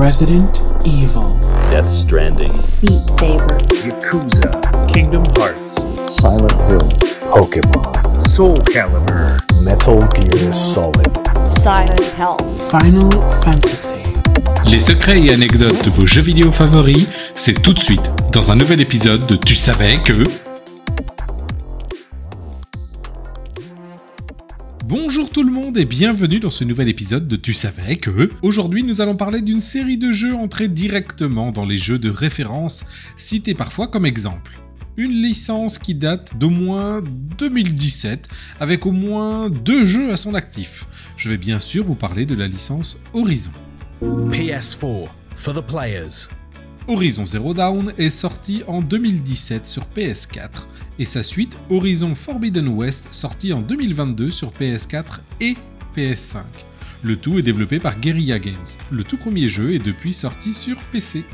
Resident Evil, Death Stranding, Beat Saber, Yakuza, Kingdom Hearts, Silent Hill, Pokemon, Soul Calibur, Metal Gear Solid. Silent Hill. Final Fantasy. Les secrets et anecdotes de vos jeux vidéo favoris, c'est tout de suite dans un nouvel épisode de Tu savais que... Bonjour tout le monde et bienvenue dans ce nouvel épisode de Tu savais que... Aujourd'hui nous allons parler d'une série de jeux entrés directement dans les jeux de référence, cités parfois comme exemple. Une licence qui date d'au moins 2017, avec au moins deux jeux à son actif. Je vais bien sûr vous parler de la licence Horizon. PS4 for the players. Horizon Zero Dawn est sorti en 2017 sur PS4 et sa suite Horizon Forbidden West sorti en 2022 sur PS4 et PS5. Le tout est développé par Guerrilla Games. Le tout premier jeu est depuis sorti sur PC.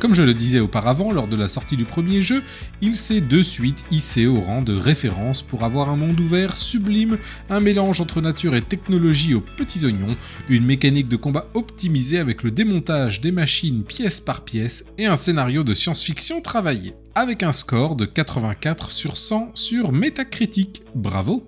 Comme je le disais auparavant, lors de la sortie du premier jeu, il s'est de suite hissé au rang de référence pour avoir un monde ouvert sublime, un mélange entre nature et technologie aux petits oignons, une mécanique de combat optimisée avec le démontage des machines pièce par pièce et un scénario de science-fiction travaillé, avec un score de 84 sur 100 sur Metacritic. Bravo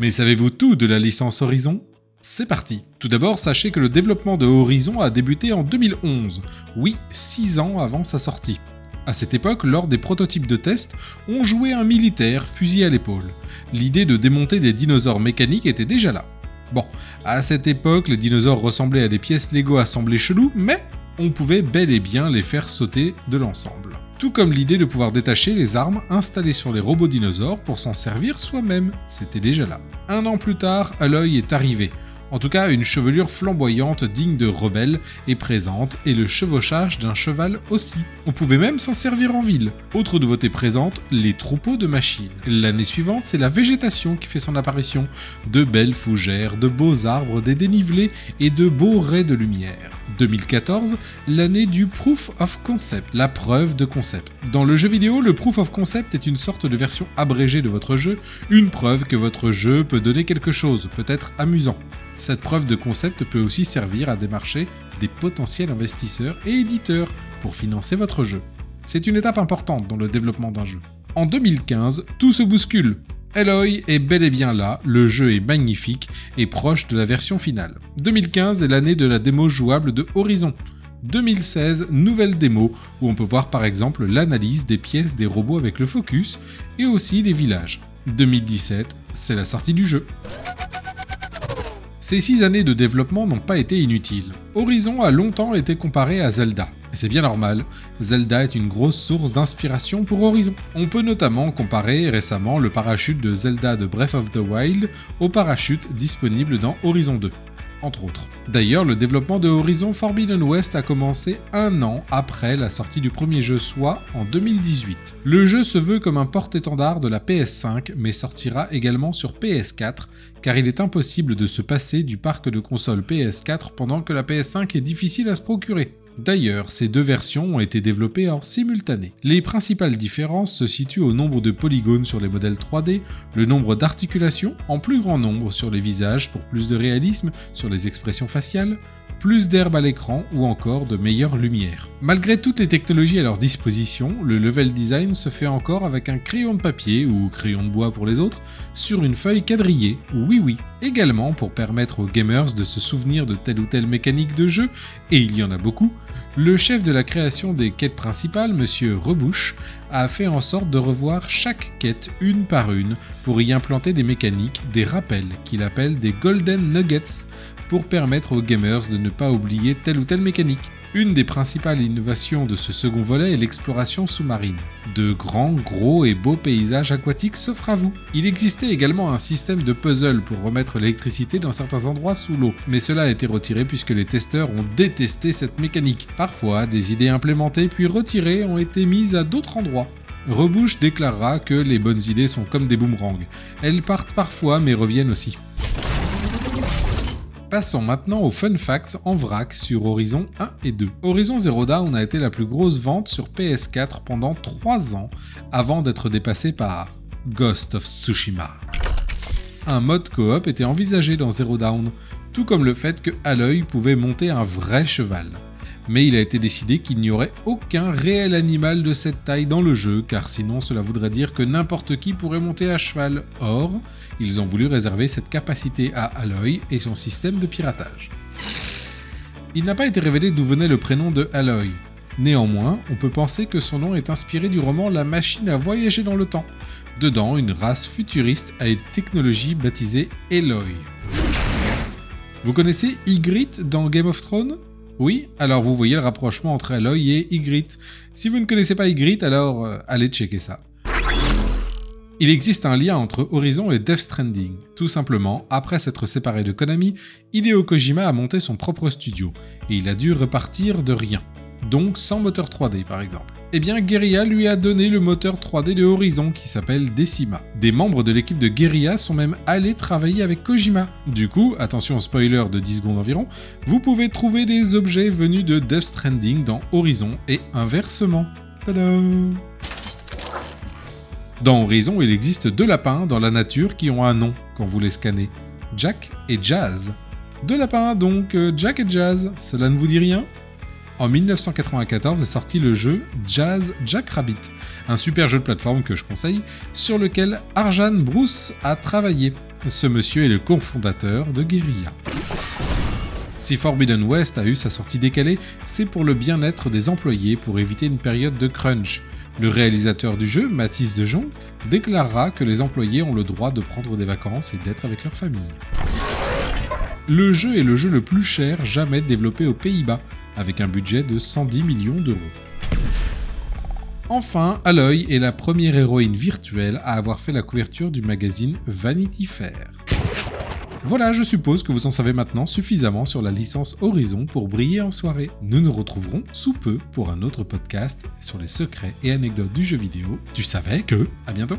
Mais savez-vous tout de la licence Horizon? C'est parti Tout d'abord, sachez que le développement de Horizon a débuté en 2011, oui, 6 ans avant sa sortie. À cette époque, lors des prototypes de test, on jouait un militaire fusil à l'épaule. L'idée de démonter des dinosaures mécaniques était déjà là. Bon, à cette époque, les dinosaures ressemblaient à des pièces Lego assemblées chelou, mais on pouvait bel et bien les faire sauter de l'ensemble. Tout comme l'idée de pouvoir détacher les armes installées sur les robots dinosaures pour s'en servir soi-même, c'était déjà là. Un an plus tard, Aloy est arrivé. En tout cas, une chevelure flamboyante digne de rebelle est présente et le chevauchage d'un cheval aussi. On pouvait même s'en servir en ville. Autre nouveauté présente, les troupeaux de machines. L'année suivante, c'est la végétation qui fait son apparition. De belles fougères, de beaux arbres, des dénivelés et de beaux raies de lumière. 2014, l'année du Proof of Concept, la preuve de concept. Dans le jeu vidéo, le Proof of Concept est une sorte de version abrégée de votre jeu, une preuve que votre jeu peut donner quelque chose, peut-être amusant. Cette preuve de concept peut aussi servir à démarcher des potentiels investisseurs et éditeurs pour financer votre jeu. C'est une étape importante dans le développement d'un jeu. En 2015, tout se bouscule. Eloy est bel et bien là, le jeu est magnifique et proche de la version finale. 2015 est l'année de la démo jouable de Horizon. 2016, nouvelle démo où on peut voir par exemple l'analyse des pièces des robots avec le focus et aussi des villages. 2017, c'est la sortie du jeu. Ces six années de développement n'ont pas été inutiles. Horizon a longtemps été comparé à Zelda. C'est bien normal, Zelda est une grosse source d'inspiration pour Horizon. On peut notamment comparer récemment le parachute de Zelda de Breath of the Wild au parachute disponible dans Horizon 2 entre autres. D'ailleurs, le développement de Horizon Forbidden West a commencé un an après la sortie du premier jeu, soit en 2018. Le jeu se veut comme un porte-étendard de la PS5, mais sortira également sur PS4, car il est impossible de se passer du parc de consoles PS4 pendant que la PS5 est difficile à se procurer. D'ailleurs, ces deux versions ont été développées en simultané. Les principales différences se situent au nombre de polygones sur les modèles 3D, le nombre d'articulations en plus grand nombre sur les visages pour plus de réalisme sur les expressions faciales, plus d'herbe à l'écran ou encore de meilleure lumière. Malgré toutes les technologies à leur disposition, le level design se fait encore avec un crayon de papier ou crayon de bois pour les autres sur une feuille quadrillée, oui oui. Également pour permettre aux gamers de se souvenir de telle ou telle mécanique de jeu, et il y en a beaucoup, le chef de la création des quêtes principales, Monsieur Rebouche, a fait en sorte de revoir chaque quête une par une pour y implanter des mécaniques, des rappels qu'il appelle des Golden Nuggets pour permettre aux gamers de ne pas oublier telle ou telle mécanique. Une des principales innovations de ce second volet est l'exploration sous-marine. De grands, gros et beaux paysages aquatiques s'offrent à vous. Il existait également un système de puzzle pour remettre l'électricité dans certains endroits sous l'eau, mais cela a été retiré puisque les testeurs ont détesté cette mécanique. Parfois, des idées implémentées puis retirées ont été mises à d'autres endroits. Rebouche déclarera que les bonnes idées sont comme des boomerangs. Elles partent parfois mais reviennent aussi. Passons maintenant aux fun facts en vrac sur Horizon 1 et 2. Horizon Zero Dawn a été la plus grosse vente sur PS4 pendant 3 ans avant d'être dépassé par Ghost of Tsushima. Un mode coop était envisagé dans Zero Dawn. tout comme le fait que Aloy pouvait monter un vrai cheval. Mais il a été décidé qu'il n'y aurait aucun réel animal de cette taille dans le jeu, car sinon cela voudrait dire que n'importe qui pourrait monter à cheval. Or, ils ont voulu réserver cette capacité à Aloy et son système de piratage. Il n'a pas été révélé d'où venait le prénom de Aloy. Néanmoins, on peut penser que son nom est inspiré du roman La machine à voyager dans le temps. Dedans, une race futuriste a une technologie baptisée Eloy. Vous connaissez Ygritte dans Game of Thrones? Oui Alors vous voyez le rapprochement entre Aloy et Ygritte. Si vous ne connaissez pas Ygritte, alors euh, allez checker ça. Il existe un lien entre Horizon et Death Stranding. Tout simplement, après s'être séparé de Konami, Hideo Kojima a monté son propre studio, et il a dû repartir de rien. Donc sans moteur 3D par exemple. Eh bien Guerrilla lui a donné le moteur 3D de Horizon qui s'appelle Decima. Des membres de l'équipe de Guerrilla sont même allés travailler avec Kojima. Du coup, attention spoiler de 10 secondes environ, vous pouvez trouver des objets venus de Death Stranding dans Horizon et inversement. Tadam dans Horizon, il existe deux lapins dans la nature qui ont un nom quand vous les scannez. Jack et Jazz. Deux lapins donc, euh, Jack et Jazz, cela ne vous dit rien? En 1994 est sorti le jeu Jazz Jack Rabbit, un super jeu de plateforme que je conseille, sur lequel Arjan Bruce a travaillé. Ce monsieur est le cofondateur de Guerrilla. Si Forbidden West a eu sa sortie décalée, c'est pour le bien-être des employés pour éviter une période de crunch. Le réalisateur du jeu, Mathis Dejon, déclarera que les employés ont le droit de prendre des vacances et d'être avec leur famille. Le jeu est le jeu le plus cher jamais développé aux Pays-Bas, avec un budget de 110 millions d'euros. Enfin, Aloy est la première héroïne virtuelle à avoir fait la couverture du magazine Vanity Fair. Voilà, je suppose que vous en savez maintenant suffisamment sur la licence Horizon pour briller en soirée. Nous nous retrouverons sous peu pour un autre podcast sur les secrets et anecdotes du jeu vidéo. Tu savais que... À bientôt